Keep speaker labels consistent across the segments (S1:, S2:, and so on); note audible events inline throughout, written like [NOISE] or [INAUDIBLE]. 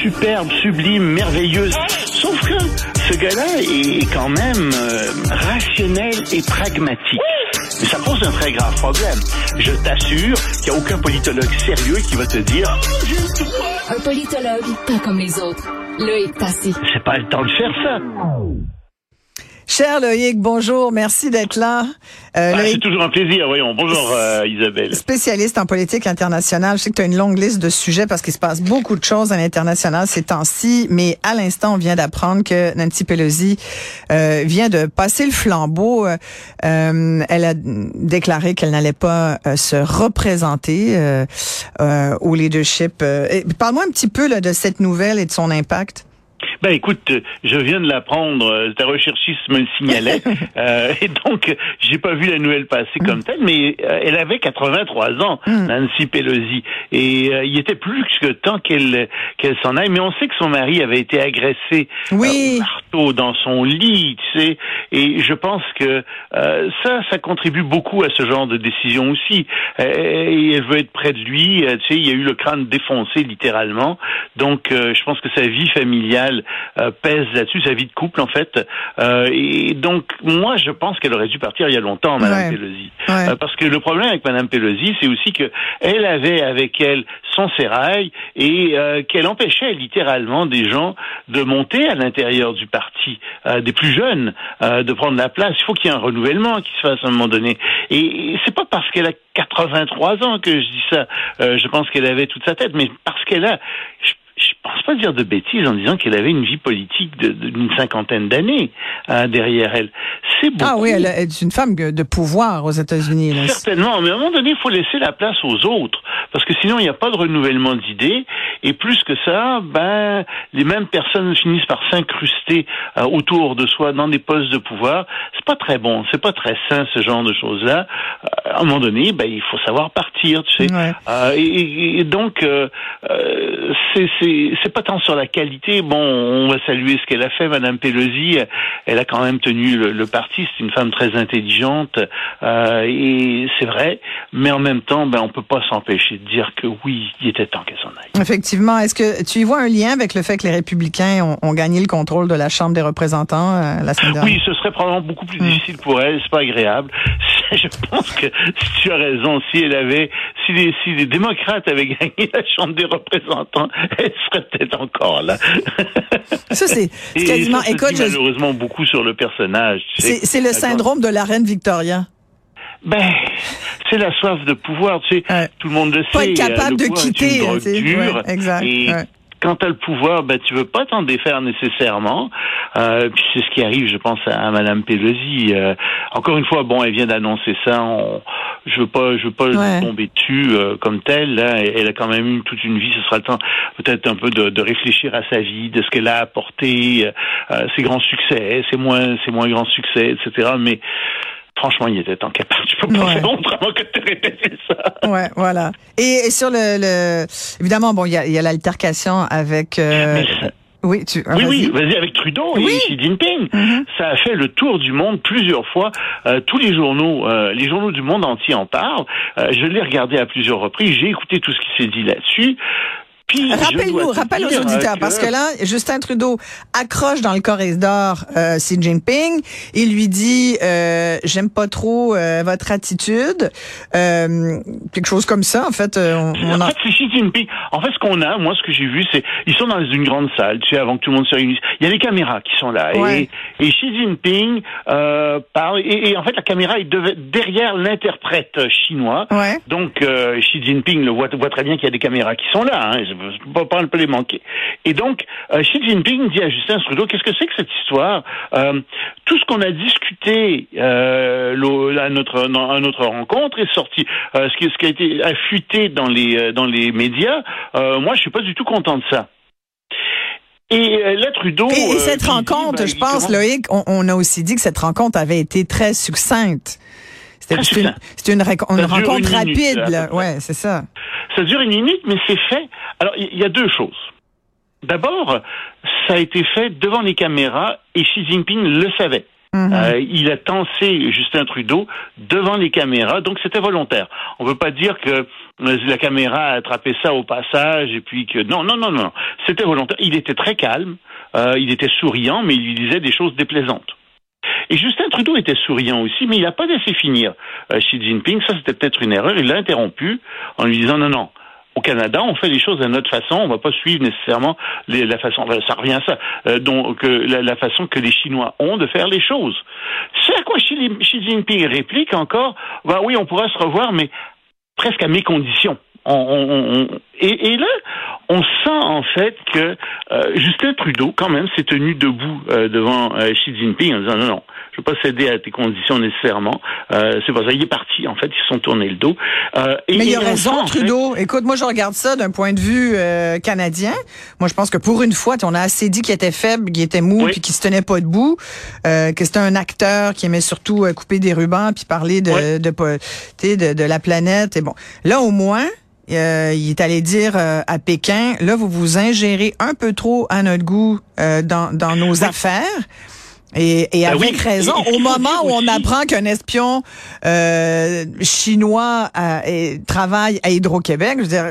S1: superbe, sublime, merveilleuse. Sauf que ce gars-là est quand même euh, rationnel et pragmatique. Mais ça pose un très grave problème. Je t'assure qu'il n'y a aucun politologue sérieux qui va te dire
S2: Un politologue, pas comme les autres. Loïc Tassi.
S1: c'est pas le temps de faire ça.
S3: Cher Loïc, bonjour, merci d'être là.
S1: Euh, ah, c'est toujours un plaisir, voyons. Bonjour euh, Isabelle.
S3: Spécialiste en politique internationale, je sais que tu as une longue liste de sujets parce qu'il se passe beaucoup de choses à l'international ces temps-ci, mais à l'instant, on vient d'apprendre que Nancy Pelosi euh, vient de passer le flambeau. elle a déclaré qu'elle n'allait pas se représenter au leadership. Parle-moi un petit peu là, de cette nouvelle et de son impact.
S1: Ben écoute, je viens de l'apprendre, euh, ta recherchiste me le signalait, [LAUGHS] euh, et donc j'ai pas vu la nouvelle passer mm. comme telle, mais euh, elle avait 83 ans, mm. Nancy Pelosi, et il était plus que temps qu'elle qu'elle s'en aille. Mais on sait que son mari avait été agressé
S3: oui.
S1: au marteau dans son lit, tu sais, et je pense que ça, ça contribue beaucoup à ce genre de décision aussi. et elle veut être près de lui, tu sais, il y a eu le crâne défoncé littéralement, donc je pense que sa vie familiale euh, pèse là-dessus, sa vie de couple en fait. Euh, et donc moi je pense qu'elle aurait dû partir il y a longtemps, Madame Pelosi, euh, parce que le problème avec Madame Pelosi, c'est aussi que elle avait avec elle son sérail et qu'elle empêchait littéralement des gens de monter à l'intérieur du parti, des plus jeunes, de prendre la place. Il faut qu'il y ait un renouvellement qui se fasse à un moment donné. Et, c'est pas parce qu'elle a 83 ans que je dis ça. je pense qu'elle avait toute sa tête, mais parce qu'elle a, je pense pas dire de bêtises en disant qu'elle avait une vie politique d'une cinquantaine d'années euh, derrière elle. C'est
S3: Ah oui, elle est une femme de pouvoir aux États-Unis.
S1: Certainement, mais à un moment donné, il faut laisser la place aux autres, parce que sinon il n'y a pas de renouvellement d'idées. Et plus que ça, ben les mêmes personnes finissent par s'incruster euh, autour de soi dans des postes de pouvoir. C'est pas très bon, c'est pas très sain ce genre de choses-là. Euh, à un moment donné, ben il faut savoir partir, tu sais. et, et, donc c'est c'est pas tant sur la qualité. Bon, on va saluer ce qu'elle a fait, Madame Pelosi. Elle a quand même tenu le, parti. C'est une femme très intelligente euh, et c'est vrai. Mais en même temps, ben on peut pas s'empêcher de dire que oui, il était temps qu'elle s'en aille.
S3: Effectivement. Est-ce que tu y vois un lien avec le fait que les Républicains ont, gagné le contrôle de la Chambre des représentants euh, la semaine dernière?
S1: Oui, ce serait probablement beaucoup plus hmm. difficile pour elle. C'est pas agréable. [LAUGHS] Je pense que si tu as raison, si elle avait, si les, si les démocrates avaient [LAUGHS] gagné la Chambre des représentants, elle serait [LAUGHS] peut-être encore là. [LAUGHS]
S3: ça, c'est quasiment.
S1: Ça écoute, malheureusement beaucoup sur le personnage.
S3: C'est le syndrome de la reine Victoria.
S1: Ben, c'est la soif de pouvoir, tu sais. Tout le monde le sait.
S3: Pas être capable de quitter. Une exact
S1: quand tu as le pouvoir, ben, tu veux pas t'en défaire nécessairement. Euh, puis c'est ce qui arrive, je pense, à, Madame Pelosi. Euh, encore une fois, bon, elle vient d'annoncer ça. On, je veux pas, je veux pas tomber dessus euh, comme telle. Là, elle a quand même eu toute une vie. Ce sera le temps, peut-être un peu de, de, réfléchir à sa vie, de ce qu'elle a apporté, euh, ses grands succès, ses moins, ses moins grands succès, etc. Mais franchement, il était temps qu'elle parte. Je peux pas ouais. faire que de répéter ça.
S3: Ouais, voilà. Et, sur le, le, évidemment, bon, il y a, y a l'altercation avec. Euh... Oui, tu,
S1: oui, oui, vas-y avec Trudeau et Xi Jinping. Mm-hmm. Ça a fait le tour du monde plusieurs fois. Euh, tous les journaux, euh, les journaux du monde entier en parlent. Euh, je l'ai regardé à plusieurs reprises. J'ai écouté tout ce qui s'est dit là-dessus.
S3: Rappelle-nous, rappelle aux auditeurs, parce que là, Justin Trudeau accroche dans le corridor euh, Xi Jinping. Il lui dit, euh, j'aime pas trop euh, votre attitude, euh, quelque chose comme ça. En fait,
S1: euh, on, en fait, c'est Xi Jinping. En fait, ce qu'on a, moi, ce que j'ai vu, c'est ils sont dans une grande salle, tu sais, avant que tout le monde se réunisse. Il y a les caméras qui sont là, et, et Xi Jinping parle. Et, et, en fait, la caméra est derrière l'interprète chinois.
S3: Ouais.
S1: Donc, Xi Jinping le voit, voit très bien qu'il y a des caméras qui sont là. Hein, pas les manquer. Et donc, euh, Xi Jinping dit à Justin Trudeau, qu'est-ce que c'est que cette histoire? Euh, Tout ce qu'on a discuté euh, à, notre, à notre rencontre est sorti. Ce, qui, ce qui a été affûté dans les, dans les médias, moi, je suis pas du tout content de ça. Et là, Trudeau.
S3: Et, cette rencontre, bah, je pense, Loïc, on, on, a aussi dit que cette rencontre avait été très succincte. C'était une, une, une rencontre rapide. Là. Ouais, c'est ça.
S1: Ça dure une minute, mais c'est fait. Alors, il y, a deux choses. D'abord, ça a été fait devant les caméras et Xi Jinping le savait. Mhm. Euh, il a tensé Justin Trudeau devant les caméras, donc c'était volontaire. On ne veut pas dire que la caméra a attrapé ça au passage et puis que non non non non c'était volontaire il était très calme euh, il était souriant mais il lui disait des choses déplaisantes et Justin Trudeau était souriant aussi mais il n'a pas laissé finir euh, Xi Jinping ça c'était peut-être une erreur il l'a interrompu en lui disant non non au Canada, on fait les choses de notre façon. On va pas suivre nécessairement la façon. Ça revient à ça. Euh, donc la, façon que les Chinois ont de faire les choses. C'est à quoi Xi, Jinping réplique encore. Ben oui, on pourra se revoir, mais presque à mes conditions. On, on, on, et, et, là, on sent en fait que euh, Justin Trudeau, quand même, s'est tenu debout euh, devant euh, Xi Jinping en disant non, non, je ne veux pas céder à tes conditions nécessairement. Euh, c'est pas ça. Il est parti, en fait. Ils se sont tournés le dos.
S3: Euh, et, Mais il a raison, Trudeau. Écoute, moi, je regarde ça d'un point de vue canadien. Moi, je pense que pour une fois, on a assez dit qu'il était faible, qu'il était mou, puis qu'il se tenait pas debout, que c'était un acteur qui aimait surtout couper des rubans puis parler de, de, de, de la planète. Et bon, là, au moins, euh, il est allé dire euh, à Pékin, là, vous vous ingérez un peu trop à notre goût euh, dans, dans nos affaires. Et, et ben avec raison, au moment où on apprend qu'un espion chinois travaille à Hydro-Québec, je veux dire,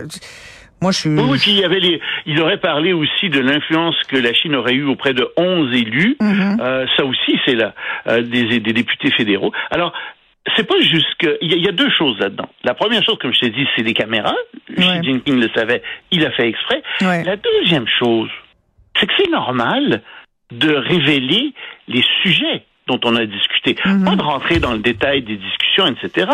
S3: moi je suis...
S1: Oui, puis il, y avait les, il aurait parlé aussi de l'influence que la Chine aurait eue auprès de 11 élus. Mm-hmm. ça aussi, c'est là, des, des députés fédéraux. Alors, c'est pas juste que. Il y, a deux choses là-dedans. La première chose, comme je t'ai dit, c'est des caméras. Xi Jinping le savait, il a fait exprès. La deuxième chose, c'est que c'est normal de révéler les sujets dont on a discuté. Mhm. Pas de rentrer dans le détail des discussions, etc.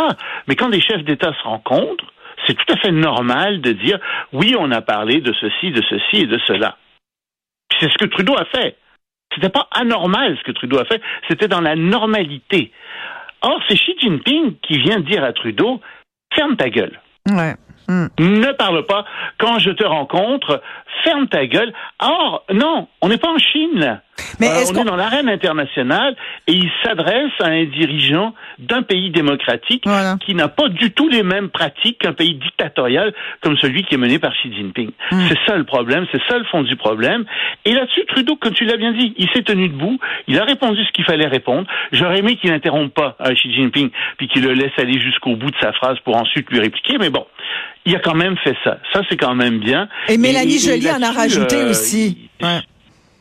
S1: Mais quand des chefs d'État se rencontrent, c'est tout à fait normal de dire oui, on a parlé de ceci, de ceci et de cela. C'est ce que Trudeau a fait. C'était pas anormal ce que Trudeau a fait, c'était dans la normalité. Or, c'est Xi Jinping qui vient dire à Trudeau, ferme ta gueule.
S3: Ouais.
S1: Hmm. Ne parle pas. Quand je te rencontre, ferme ta gueule. Or, non, on n'est pas en Chine, là. Mais euh, on est dans l'arène internationale et il s'adresse à un dirigeant d'un pays démocratique qui n'a pas du tout les mêmes pratiques qu'un pays dictatorial comme celui qui est mené par Xi Jinping. Hmm. C'est ça le problème, c'est ça le fond du problème. Et là-dessus, Trudeau, comme tu l'as bien dit, il s'est tenu debout, il a répondu ce qu'il fallait répondre. J'aurais aimé qu'il n'interrompe pas euh, Xi Jinping puis qu'il le laisse aller jusqu'au bout de sa phrase pour ensuite lui répliquer, mais bon, il a quand même fait ça. Ça, c'est quand même bien.
S3: Et Mélanie Joly en a rajouté euh, aussi.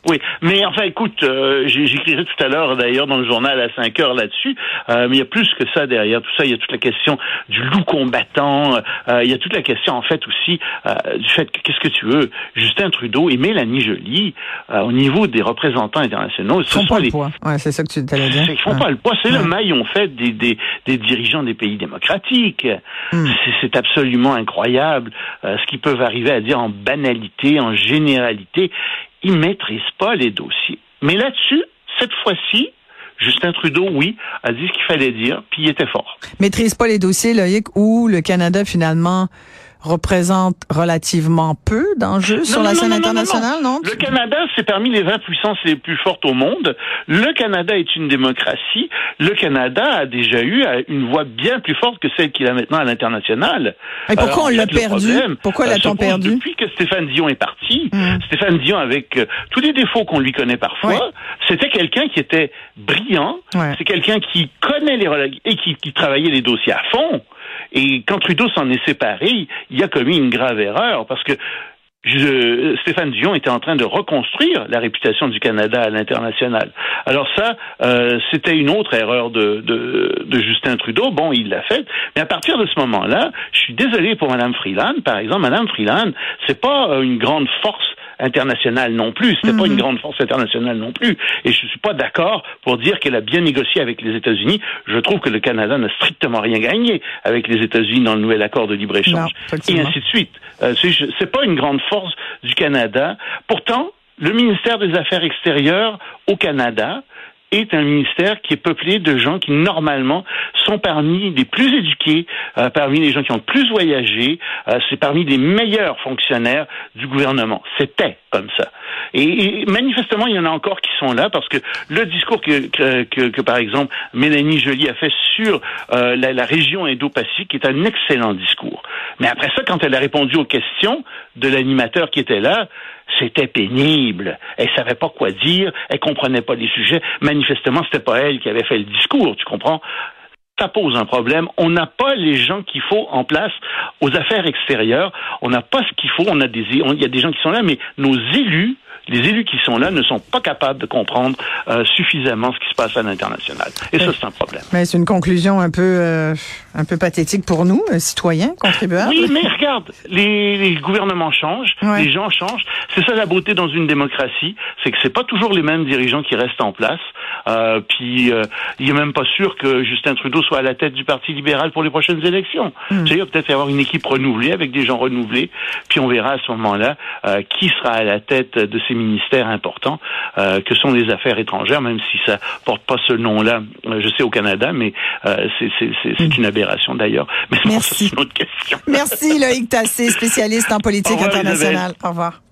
S1: Oui, mais enfin, écoute, euh, j'écrirai tout à l'heure d'ailleurs dans le journal à 5 heures là-dessus, euh, mais il y a plus que ça derrière tout ça. Il y a toute la question du loup combattant. Euh, il y a toute la question en fait aussi euh, du fait que qu'est-ce que tu veux, Justin Trudeau et Mélanie Joly au niveau des représentants internationaux,
S3: ce sont pas les... le poids. Ouais, c'est ça que tu allais dire.
S1: Ils font pas le poids. C'est le maillon fait des, des, des, dirigeants des pays démocratiques. Hmm. C'est absolument incroyable ce qu'ils peuvent arriver à dire en banalité, en généralité il maîtrise pas les dossiers. Mais là-dessus, cette fois-ci, Justin Trudeau, oui, a dit ce qu'il fallait dire, puis il était fort.
S3: Maîtrise pas les dossiers, Loïc, où le Canada finalement représente relativement peu d'enjeux sur la scène internationale, non,
S1: Le Canada, c'est parmi les 20 puissances les plus fortes au monde. Le Canada est une démocratie. Le Canada a déjà eu une voix bien plus forte que celle qu'il a maintenant à l'international.
S3: Et pourquoi on l'a perdu? Pourquoi l'a-t-on perdu?
S1: Depuis que Stéphane Dion est parti, mmh. Stéphane Dion, avec euh, tous les défauts qu'on lui connaît parfois, c'était quelqu'un qui était brillant. C'est quelqu'un qui connaît les et qui, qui travaillait les dossiers à fond. Et quand Trudeau s'en est séparé, il a commis une grave erreur parce que Stéphane Dion était en train de reconstruire la réputation du Canada à l'international. Alors ça, euh, c'était une autre erreur de, de, de, Justin Trudeau. Bon, il l'a fait, mais à partir de ce moment-là, je suis désolé pour Madame Freeland. Par exemple, Madame Freeland, c'est pas euh, une grande force internationale non plus. C'était pas une mhm. grande force internationale non plus. Et je suis pas d'accord pour dire qu'elle a bien négocié avec les États-Unis. Je trouve que le Canada n'a strictement rien gagné avec les États-Unis dans le nouvel accord de libre-échange. Et ainsi de suite. Euh, c'est pas une grande force du Canada. Pourtant, le ministère des Affaires extérieures au Canada est un ministère qui est peuplé de gens qui normalement sont parmi les plus éduqués, euh, parmi les gens qui ont le plus voyagé, euh, c'est parmi les meilleurs fonctionnaires du gouvernement. C'était Et, manifestement, il y en a encore qui sont là parce que le discours que, que, que, par exemple Mélanie Joly a fait sur euh, la, la, région Indo-Pacifique est un excellent discours. Mais après ça, quand elle a répondu aux questions de l'animateur qui était là, c'était pénible. Elle savait pas quoi dire, elle comprenait pas les sujets. Manifestement, c'était pas elle qui avait fait le discours, tu comprends? Ça pose un problème. On n'a pas les gens qu'il faut en place aux affaires extérieures. On n'a pas ce qu'il faut. On a des, il y a des gens qui sont là, mais nos élus les élus qui sont là ne sont pas capables de comprendre euh, suffisamment ce qui se passe à l'international. Et ça, c'est un problème.
S3: Mais c'est une conclusion un peu, euh, un peu pathétique pour nous, euh, citoyens, contribuables.
S1: Oui, mais regarde, les, les gouvernements changent, les gens changent. C'est ça la beauté dans une démocratie, c'est que c'est pas toujours les mêmes dirigeants qui restent en place. Euh, puis il est même pas sûr que Justin Trudeau soit à la tête du Parti libéral pour les prochaines élections. Hmm. Tu sais, il va peut-être y avoir une équipe renouvelée avec des gens renouvelés, puis on verra à ce moment-là qui sera à la tête de ces ministères importants euh, que sont les affaires étrangères, même si ça porte pas ce nom-là, euh, je sais au Canada, mais euh, c'est une aberration d'ailleurs. Mais
S3: c'est
S1: une autre question.
S3: Merci Loïc Tassé, spécialiste en politique internationale. Au revoir.